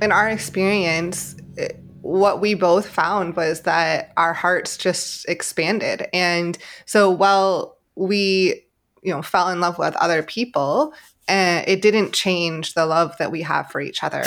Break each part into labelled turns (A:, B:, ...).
A: in our experience, it, what we both found was that our hearts just expanded. And so while we, you know, fell in love with other people, uh, it didn't change the love that we have for each other.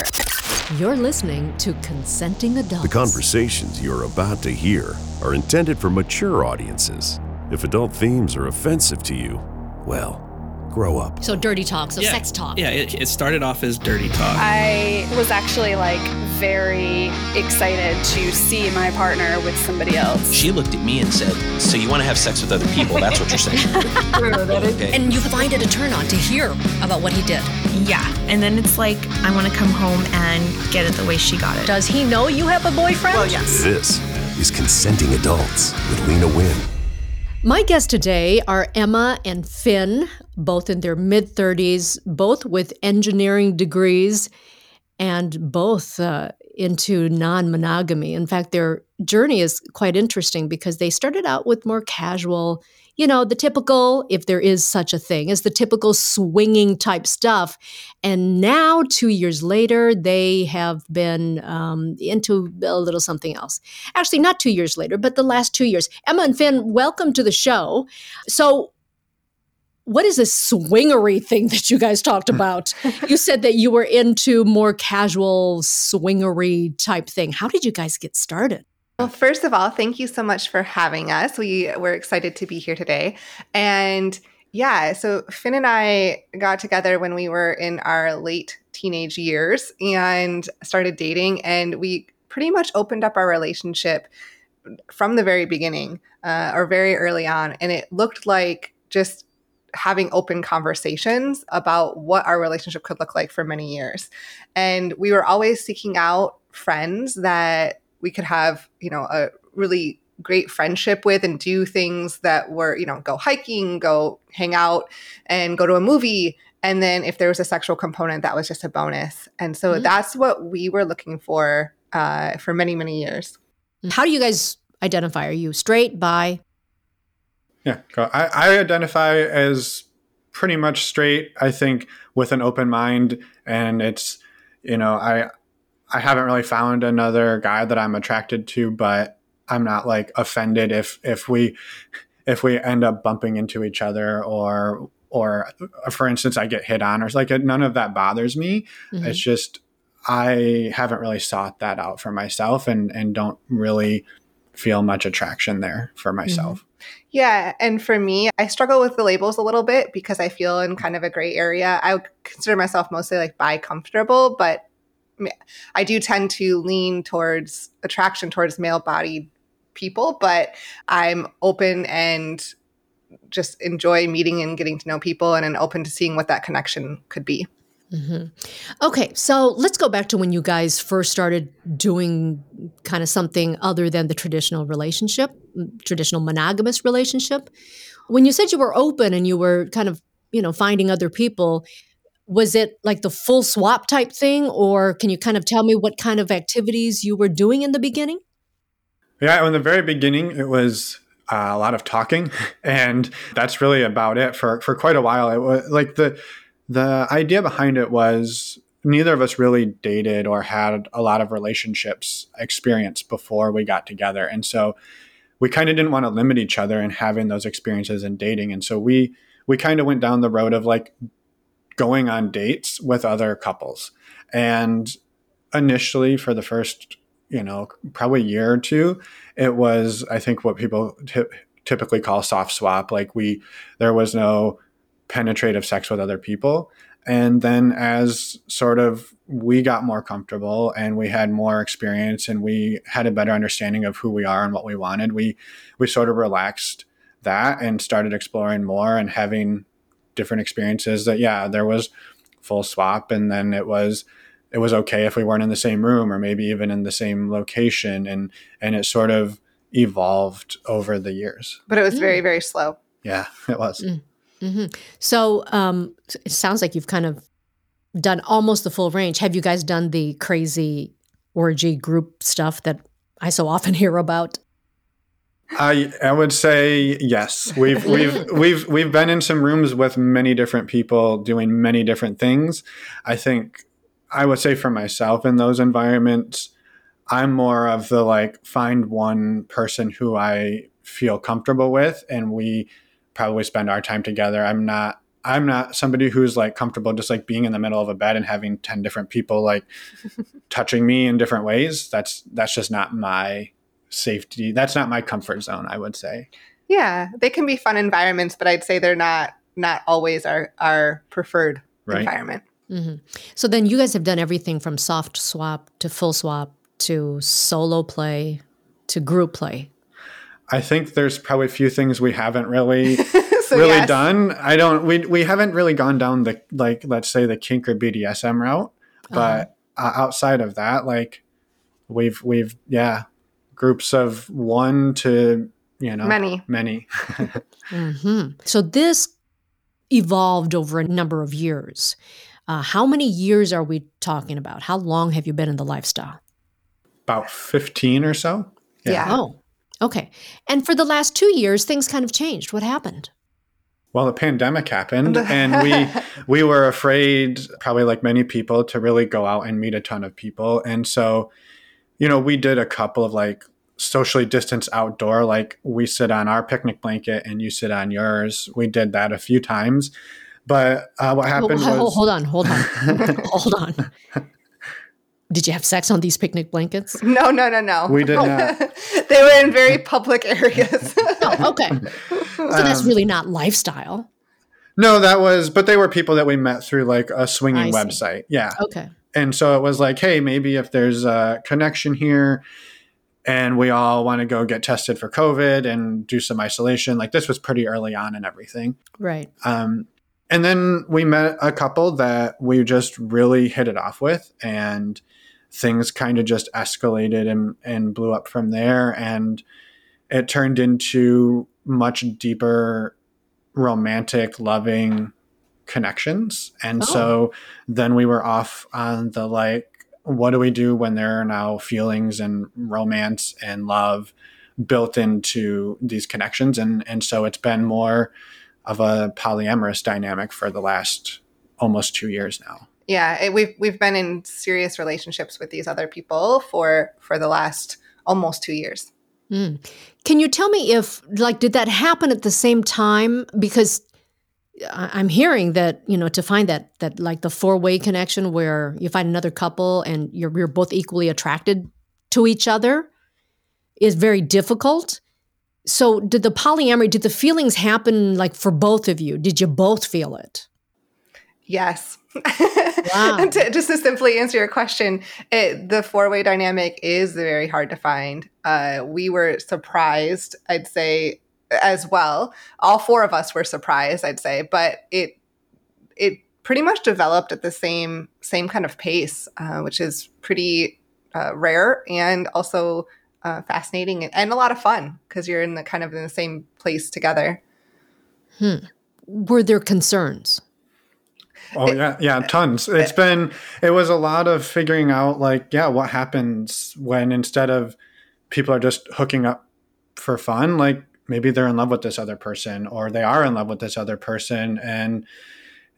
B: You're listening to Consenting Adults.
C: The conversations you're about to hear are intended for mature audiences. If adult themes are offensive to you, well, grow up.
B: So dirty talk, so
D: yeah.
B: sex talk.
D: Yeah, it, it started off as dirty talk.
E: I was actually like very excited to see my partner with somebody else.
F: She looked at me and said, So you want to have sex with other people? That's what you're saying.
B: okay. And you find it a turn on to hear about what he did.
G: Yeah. And then it's like, I want to come home and get it the way she got it.
B: Does he know you have a boyfriend?
E: Well, yes.
C: This is Consenting Adults with Lena Wynn.
B: My guests today are Emma and Finn, both in their mid 30s, both with engineering degrees, and both uh, into non monogamy. In fact, their journey is quite interesting because they started out with more casual you know, the typical, if there is such a thing, is the typical swinging type stuff. And now, two years later, they have been um, into a little something else. Actually, not two years later, but the last two years. Emma and Finn, welcome to the show. So, what is this swingery thing that you guys talked about? you said that you were into more casual swingery type thing. How did you guys get started?
A: Well, first of all, thank you so much for having us. We were excited to be here today. And yeah, so Finn and I got together when we were in our late teenage years and started dating. And we pretty much opened up our relationship from the very beginning uh, or very early on. And it looked like just having open conversations about what our relationship could look like for many years. And we were always seeking out friends that we could have, you know, a really great friendship with and do things that were, you know, go hiking, go hang out and go to a movie. And then if there was a sexual component, that was just a bonus. And so mm-hmm. that's what we were looking for uh, for many, many years.
B: How do you guys identify? Are you straight, bi?
H: Yeah, I, I identify as pretty much straight. I think with an open mind, and it's you know I I haven't really found another guy that I'm attracted to, but I'm not like offended if if we if we end up bumping into each other or or for instance I get hit on or like none of that bothers me. Mm-hmm. It's just I haven't really sought that out for myself and and don't really feel much attraction there for myself. Mm-hmm.
A: Yeah, and for me, I struggle with the labels a little bit because I feel in kind of a gray area. I would consider myself mostly like bi comfortable, but I do tend to lean towards attraction towards male bodied people, but I'm open and just enjoy meeting and getting to know people and open to seeing what that connection could be.
B: Mm-hmm. Okay, so let's go back to when you guys first started doing kind of something other than the traditional relationship, traditional monogamous relationship. When you said you were open and you were kind of, you know, finding other people, was it like the full swap type thing or can you kind of tell me what kind of activities you were doing in the beginning
H: yeah in the very beginning it was uh, a lot of talking and that's really about it for for quite a while it was like the the idea behind it was neither of us really dated or had a lot of relationships experience before we got together and so we kind of didn't want to limit each other in having those experiences in dating and so we we kind of went down the road of like going on dates with other couples. And initially, for the first, you know, probably year or two, it was, I think, what people t- typically call soft swap. Like we, there was no penetrative sex with other people. And then as sort of we got more comfortable and we had more experience and we had a better understanding of who we are and what we wanted, we we sort of relaxed that and started exploring more and having different experiences that yeah there was full swap and then it was it was okay if we weren't in the same room or maybe even in the same location and and it sort of evolved over the years
A: but it was mm. very very slow
H: yeah it was mm.
B: Mm-hmm. so um it sounds like you've kind of done almost the full range have you guys done the crazy orgy group stuff that i so often hear about
H: I I would say yes. We've we've we've we've been in some rooms with many different people doing many different things. I think I would say for myself in those environments, I'm more of the like find one person who I feel comfortable with and we probably spend our time together. I'm not I'm not somebody who's like comfortable just like being in the middle of a bed and having 10 different people like touching me in different ways. That's that's just not my safety. That's not my comfort zone, I would say.
A: Yeah, they can be fun environments, but I'd say they're not not always our our preferred right. environment.
B: Mm-hmm. So then you guys have done everything from soft swap to full swap to solo play to group play.
H: I think there's probably a few things we haven't really so really yes. done. I don't we we haven't really gone down the like let's say the kink or BDSM route, but uh-huh. uh, outside of that like we've we've yeah, groups of 1 to you know
A: many
H: many.
B: mm-hmm. So this evolved over a number of years. Uh, how many years are we talking about? How long have you been in the lifestyle?
H: About 15 or so.
A: Yeah. yeah.
B: Oh, okay. And for the last two years, things kind of changed. What happened?
H: Well, the pandemic happened, and we we were afraid, probably like many people, to really go out and meet a ton of people. And so, you know, we did a couple of like socially distanced outdoor, like we sit on our picnic blanket and you sit on yours. We did that a few times. But uh, what happened
B: well,
H: was.
B: Hold on, hold on, hold on. Did you have sex on these picnic blankets?
A: No, no, no, no.
H: We did not.
A: they were in very public areas.
B: oh, okay. So that's um, really not lifestyle.
H: No, that was, but they were people that we met through like a swinging website. Yeah.
B: Okay.
H: And so it was like, hey, maybe if there's a connection here and we all want to go get tested for COVID and do some isolation, like this was pretty early on and everything.
B: Right.
H: Um, and then we met a couple that we just really hit it off with and things kind of just escalated and, and blew up from there and it turned into much deeper romantic loving connections and oh. so then we were off on the like what do we do when there are now feelings and romance and love built into these connections and and so it's been more of a polyamorous dynamic for the last almost two years now.
A: Yeah, it, we've we've been in serious relationships with these other people for for the last almost two years.
B: Mm. Can you tell me if like did that happen at the same time? Because I'm hearing that you know to find that that like the four way connection where you find another couple and you're you're both equally attracted to each other is very difficult. So, did the polyamory, did the feelings happen like for both of you? Did you both feel it?
A: Yes. Wow. to, just to simply answer your question, it, the four way dynamic is very hard to find. Uh, we were surprised, I'd say, as well. All four of us were surprised, I'd say, but it it pretty much developed at the same same kind of pace, uh, which is pretty uh, rare and also uh, fascinating and, and, a lot of fun because you're in the kind of in the same place together.
B: Hmm. Were there concerns?
H: Oh yeah, yeah, tons. It's been it was a lot of figuring out like yeah, what happens when instead of people are just hooking up for fun, like maybe they're in love with this other person or they are in love with this other person and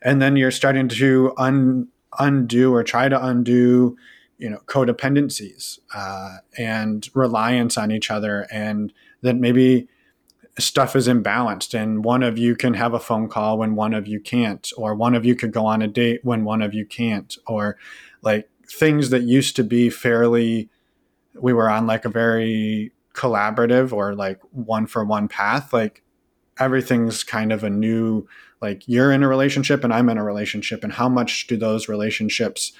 H: and then you're starting to un, undo or try to undo you know codependencies uh, and reliance on each other and that maybe stuff is imbalanced and one of you can have a phone call when one of you can't or one of you could go on a date when one of you can't or like things that used to be fairly we were on like a very collaborative or like one for one path like everything's kind of a new like you're in a relationship and I'm in a relationship and how much do those relationships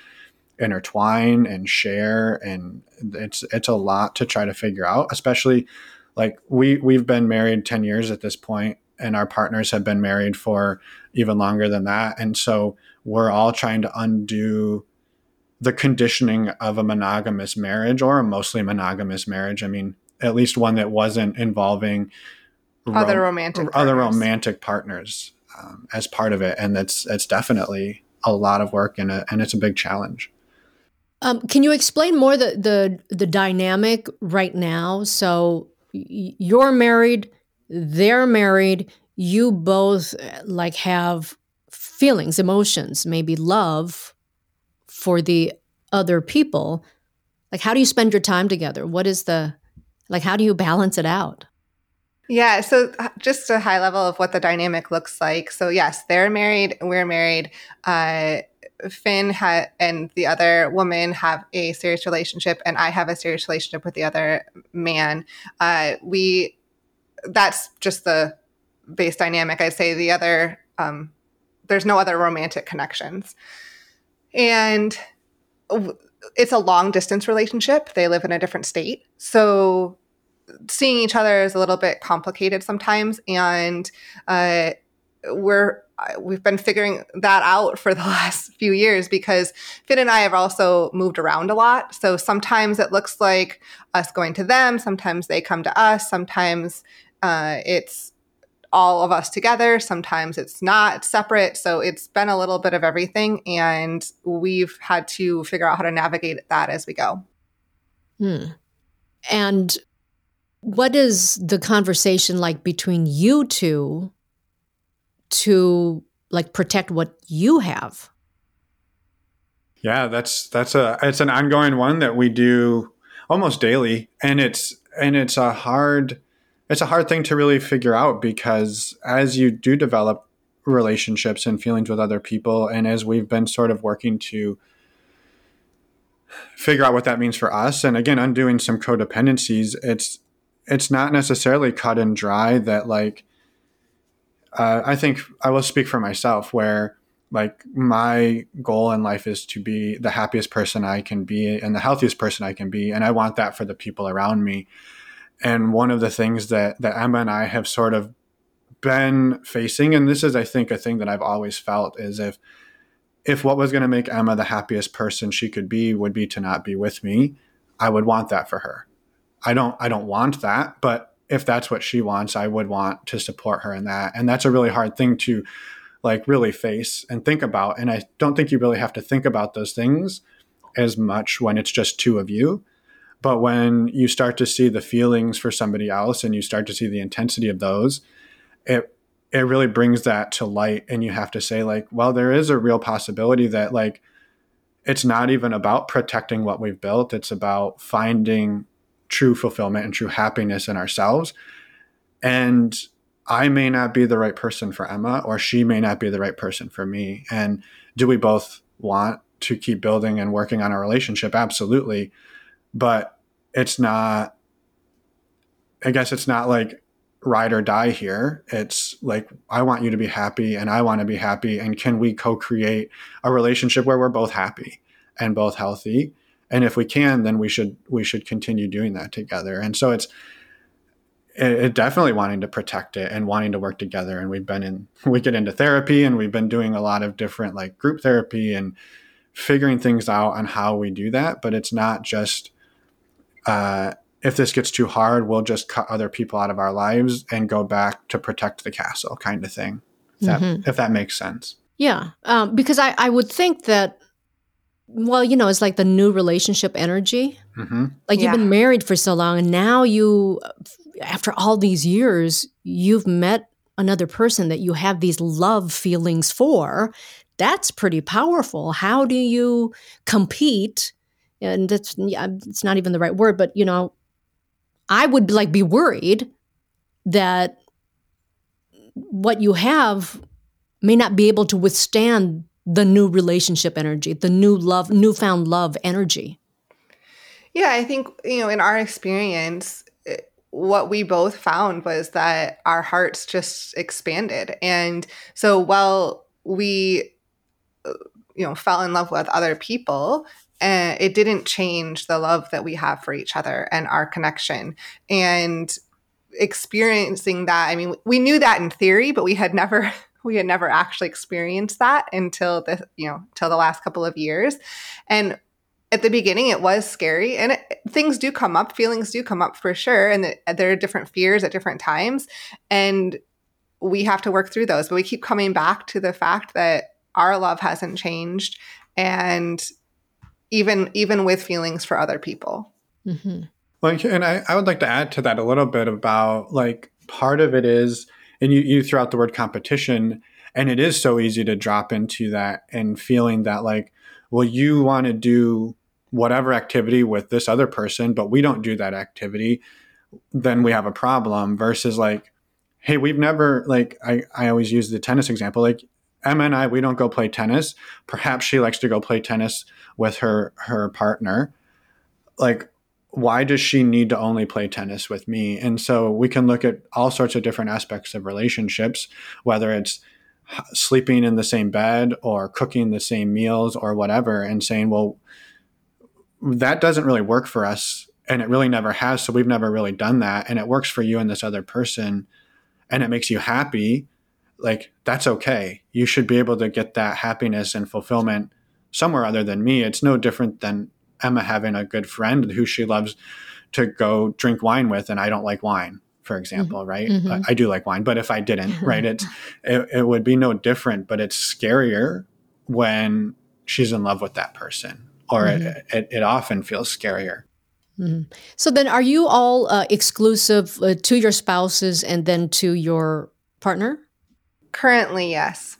H: intertwine and share? And it's it's a lot to try to figure out especially like we we've been married 10 years at this point and our partners have been married for even longer than that and so we're all trying to undo the conditioning of a monogamous marriage or a mostly monogamous marriage i mean at least one that wasn't involving
A: other rom- romantic
H: other partners. romantic partners um, as part of it and that's that's definitely a lot of work and, a, and it's a big challenge
B: um, can you explain more the, the the dynamic right now? So you're married, they're married. You both like have feelings, emotions, maybe love for the other people, like how do you spend your time together? What is the like how do you balance it out?
A: Yeah, so uh, just a high level of what the dynamic looks like. So yes, they're married, we're married. Uh, Finn ha- and the other woman have a serious relationship, and I have a serious relationship with the other man. Uh, we that's just the base dynamic. I'd say the other um, there's no other romantic connections, and it's a long distance relationship. They live in a different state, so seeing each other is a little bit complicated sometimes, and uh, we're we've been figuring that out for the last few years because Finn and I have also moved around a lot. So sometimes it looks like us going to them, sometimes they come to us, sometimes uh, it's all of us together, sometimes it's not separate. So it's been a little bit of everything, and we've had to figure out how to navigate that as we go.
B: Hmm. And what is the conversation like between you two to like protect what you have.
H: Yeah, that's that's a it's an ongoing one that we do almost daily and it's and it's a hard it's a hard thing to really figure out because as you do develop relationships and feelings with other people and as we've been sort of working to figure out what that means for us and again undoing some codependencies it's it's not necessarily cut and dry that like uh, I think I will speak for myself where like my goal in life is to be the happiest person I can be and the healthiest person I can be. And I want that for the people around me. And one of the things that, that Emma and I have sort of been facing, and this is, I think, a thing that I've always felt is if, if what was going to make Emma the happiest person she could be would be to not be with me, I would want that for her. I don't, I don't want that, but if that's what she wants, I would want to support her in that. And that's a really hard thing to like really face and think about. And I don't think you really have to think about those things as much when it's just two of you. But when you start to see the feelings for somebody else and you start to see the intensity of those, it it really brings that to light and you have to say like, well, there is a real possibility that like it's not even about protecting what we've built. It's about finding true fulfillment and true happiness in ourselves. And I may not be the right person for Emma, or she may not be the right person for me. And do we both want to keep building and working on our relationship? Absolutely. But it's not, I guess it's not like ride or die here. It's like, I want you to be happy and I want to be happy. And can we co create a relationship where we're both happy and both healthy? And if we can then we should we should continue doing that together. And so it's it, it, definitely wanting to protect it and wanting to work together. And we've been in we get into therapy and we've been doing a lot of different like group therapy and figuring things out on how we do that. But it's not just uh, if this gets too hard we'll just cut other people out of our lives and go back to protect the castle kind of thing if, mm-hmm. that, if that makes sense.
B: Yeah um, because I, I would think that well, you know, it's like the new relationship energy. Mm-hmm. Like you've been married for so long, and now you, after all these years, you've met another person that you have these love feelings for. That's pretty powerful. How do you compete? And it's yeah, it's not even the right word, but you know, I would like be worried that what you have may not be able to withstand the new relationship energy, the new love, newfound love energy?
A: Yeah, I think, you know, in our experience, what we both found was that our hearts just expanded. And so while we, uh, you know, fell in love with other people, uh, it didn't change the love that we have for each other and our connection. And experiencing that, I mean, we knew that in theory, but we had never we had never actually experienced that until the you know till the last couple of years. And at the beginning it was scary and it, things do come up feelings do come up for sure and the, there are different fears at different times and we have to work through those. But we keep coming back to the fact that our love hasn't changed and even even with feelings for other people.
H: Mm-hmm. like and I, I would like to add to that a little bit about like part of it is and you, you throw out the word competition and it is so easy to drop into that and feeling that like well, you want to do whatever activity with this other person, but we don't do that activity, then we have a problem versus like, hey, we've never, like, I, I always use the tennis example. Like, Emma and I, we don't go play tennis. Perhaps she likes to go play tennis with her her partner. Like, why does she need to only play tennis with me? And so we can look at all sorts of different aspects of relationships, whether it's sleeping in the same bed or cooking the same meals or whatever, and saying, well, that doesn't really work for us. And it really never has. So we've never really done that. And it works for you and this other person. And it makes you happy. Like, that's okay. You should be able to get that happiness and fulfillment somewhere other than me. It's no different than Emma having a good friend who she loves to go drink wine with, and I don't like wine, for example, mm-hmm. right? Mm-hmm. I, do like wine, but if I didn't, right, it's it, it would be no different. But it's scarier when she's in love with that person, or mm-hmm. it, it, it, often feels scarier.
B: Mm-hmm. So then, are you all uh, exclusive uh, to your spouses and then to your partner?
A: Currently, yes,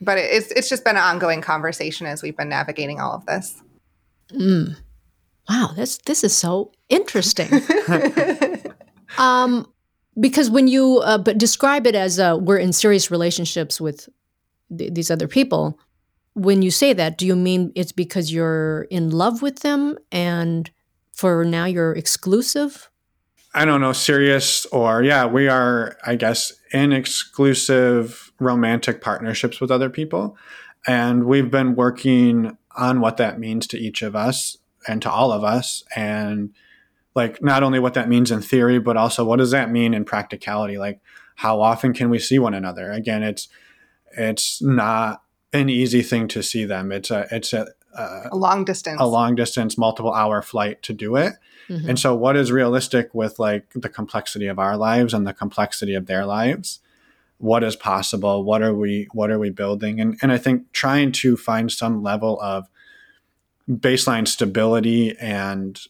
A: but it's it's just been an ongoing conversation as we've been navigating all of this.
B: Mm. Wow, this this is so interesting. um, because when you uh, but describe it as uh, we're in serious relationships with th- these other people, when you say that, do you mean it's because you're in love with them and for now you're exclusive?
H: I don't know, serious or yeah, we are, I guess, in exclusive romantic partnerships with other people. And we've been working on what that means to each of us and to all of us. And like not only what that means in theory but also what does that mean in practicality? Like how often can we see one another? Again it's it's not an easy thing to see them. It's a it's a,
A: a long distance.
H: a long distance multiple hour flight to do it. Mm-hmm. and so what is realistic with like the complexity of our lives and the complexity of their lives what is possible what are we what are we building? And and i think trying to find some level of baseline stability and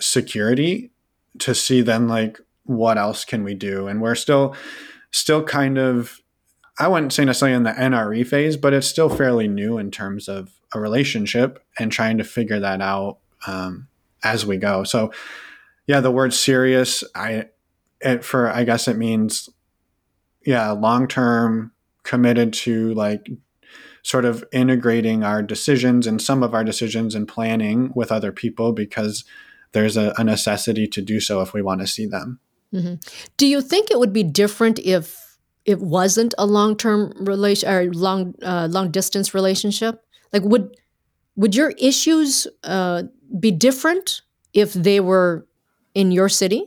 H: security to see then like what else can we do? And we're still still kind of i wouldn't say necessarily in the nre phase but it's still fairly new in terms of a relationship and trying to figure that out um, as we go. So yeah the word serious i it for i guess it means yeah, long term committed to like sort of integrating our decisions and some of our decisions and planning with other people because there's a, a necessity to do so if we want to see them.
B: Mm-hmm. Do you think it would be different if it wasn't a long term relation or long uh, long distance relationship? Like would would your issues uh, be different if they were in your city?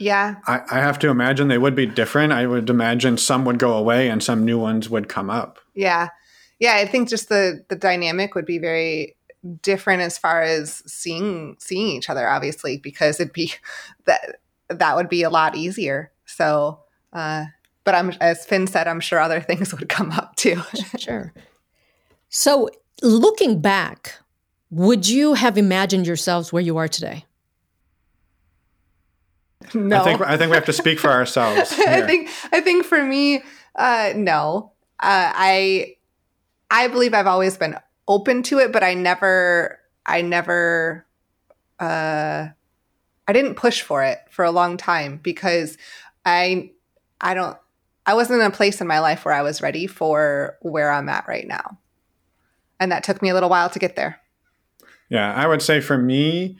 A: Yeah.
H: I, I, have to imagine they would be different. I would imagine some would go away and some new ones would come up.
A: Yeah. Yeah. I think just the the dynamic would be very different as far as seeing seeing each other, obviously, because it'd be that that would be a lot easier. So uh but I'm as Finn said, I'm sure other things would come up too.
B: sure. So looking back, would you have imagined yourselves where you are today?
A: No,
H: I think I think we have to speak for ourselves.
A: I think I think for me, uh, no. Uh, I I believe I've always been open to it, but I never I never uh, I didn't push for it for a long time because I I don't I wasn't in a place in my life where I was ready for where I'm at right now. And that took me a little while to get there.
H: Yeah, I would say for me,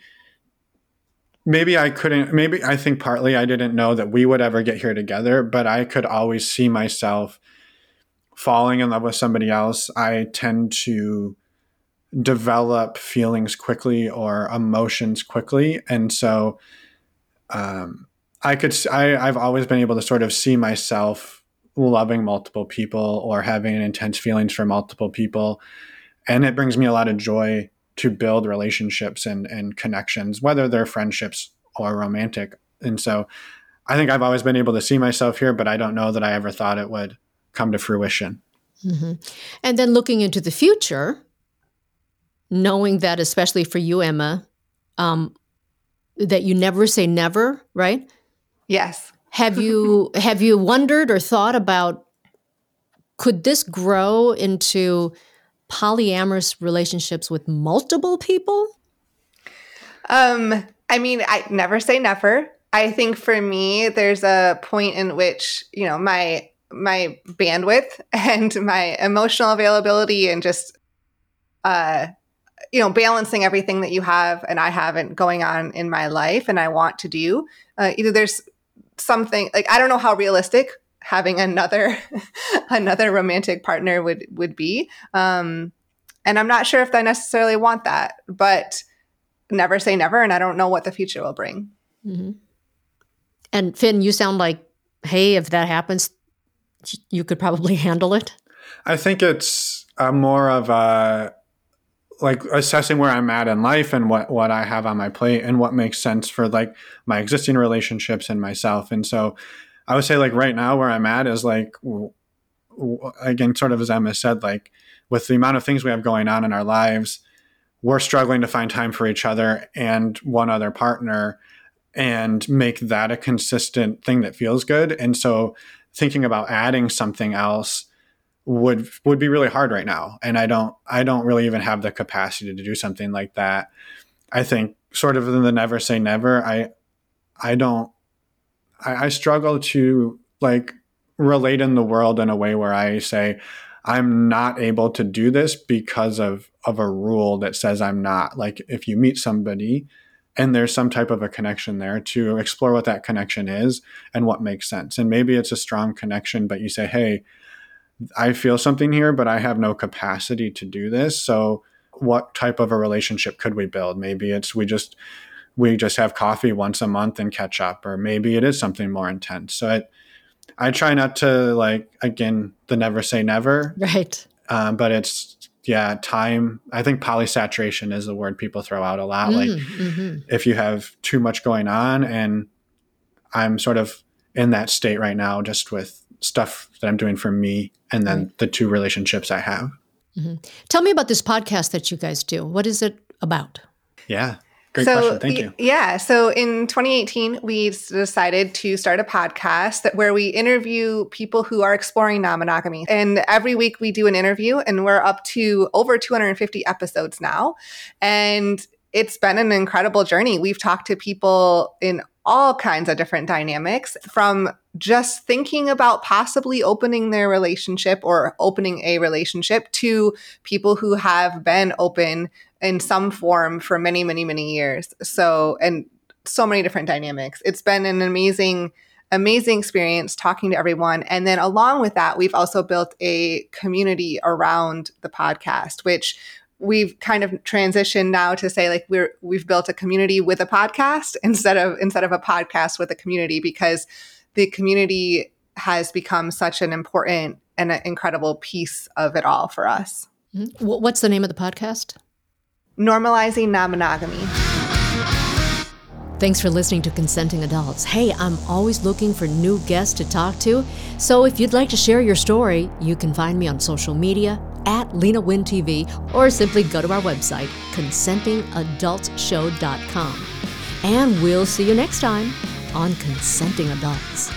H: maybe I couldn't, maybe I think partly I didn't know that we would ever get here together, but I could always see myself falling in love with somebody else. I tend to develop feelings quickly or emotions quickly. And so, um, I could, I, I've always been able to sort of see myself loving multiple people or having intense feelings for multiple people. And it brings me a lot of joy to build relationships and, and connections, whether they're friendships or romantic. And so I think I've always been able to see myself here, but I don't know that I ever thought it would come to fruition.
B: Mm-hmm. And then looking into the future, knowing that, especially for you, Emma, um, that you never say never, right?
A: Yes.
B: have you have you wondered or thought about could this grow into polyamorous relationships with multiple people?
A: Um, I mean, I never say never. I think for me, there's a point in which, you know, my my bandwidth and my emotional availability and just uh you know balancing everything that you have and i haven't going on in my life and i want to do uh, either there's something like i don't know how realistic having another another romantic partner would would be um and i'm not sure if i necessarily want that but never say never and i don't know what the future will bring
B: mm-hmm. and finn you sound like hey if that happens you could probably handle it
H: i think it's a more of a like assessing where I'm at in life and what what I have on my plate and what makes sense for like my existing relationships and myself. And so I would say like right now where I'm at is like again sort of as Emma said like with the amount of things we have going on in our lives, we're struggling to find time for each other and one other partner and make that a consistent thing that feels good. And so thinking about adding something else would would be really hard right now and i don't i don't really even have the capacity to do something like that i think sort of in the never say never i i don't I, I struggle to like relate in the world in a way where i say i'm not able to do this because of of a rule that says i'm not like if you meet somebody and there's some type of a connection there to explore what that connection is and what makes sense and maybe it's a strong connection but you say hey I feel something here, but I have no capacity to do this. So, what type of a relationship could we build? Maybe it's we just we just have coffee once a month and catch up, or maybe it is something more intense. So, it, I try not to like again the never say never,
B: right?
H: Um, but it's yeah, time. I think polysaturation is the word people throw out a lot. Mm, like mm-hmm. if you have too much going on, and I'm sort of in that state right now, just with stuff that I'm doing for me and then right. the two relationships I have.
B: Mm-hmm. Tell me about this podcast that you guys do. What is it about?
H: Yeah. Great so, question. Thank you.
A: Yeah. So in 2018, we decided to start a podcast that where we interview people who are exploring non-monogamy. And every week we do an interview and we're up to over 250 episodes now. And it's been an incredible journey. We've talked to people in all kinds of different dynamics from just thinking about possibly opening their relationship or opening a relationship to people who have been open in some form for many, many, many years. So, and so many different dynamics. It's been an amazing, amazing experience talking to everyone. And then along with that, we've also built a community around the podcast, which we've kind of transitioned now to say like we're we've built a community with a podcast instead of instead of a podcast with a community because the community has become such an important and an incredible piece of it all for us.
B: Mm-hmm. What's the name of the podcast?
A: Normalizing non monogamy.
B: Thanks for listening to Consenting Adults. Hey, I'm always looking for new guests to talk to. So if you'd like to share your story, you can find me on social media at Lena Wynn TV or simply go to our website, consentingadultsshow.com. And we'll see you next time on Consenting Adults.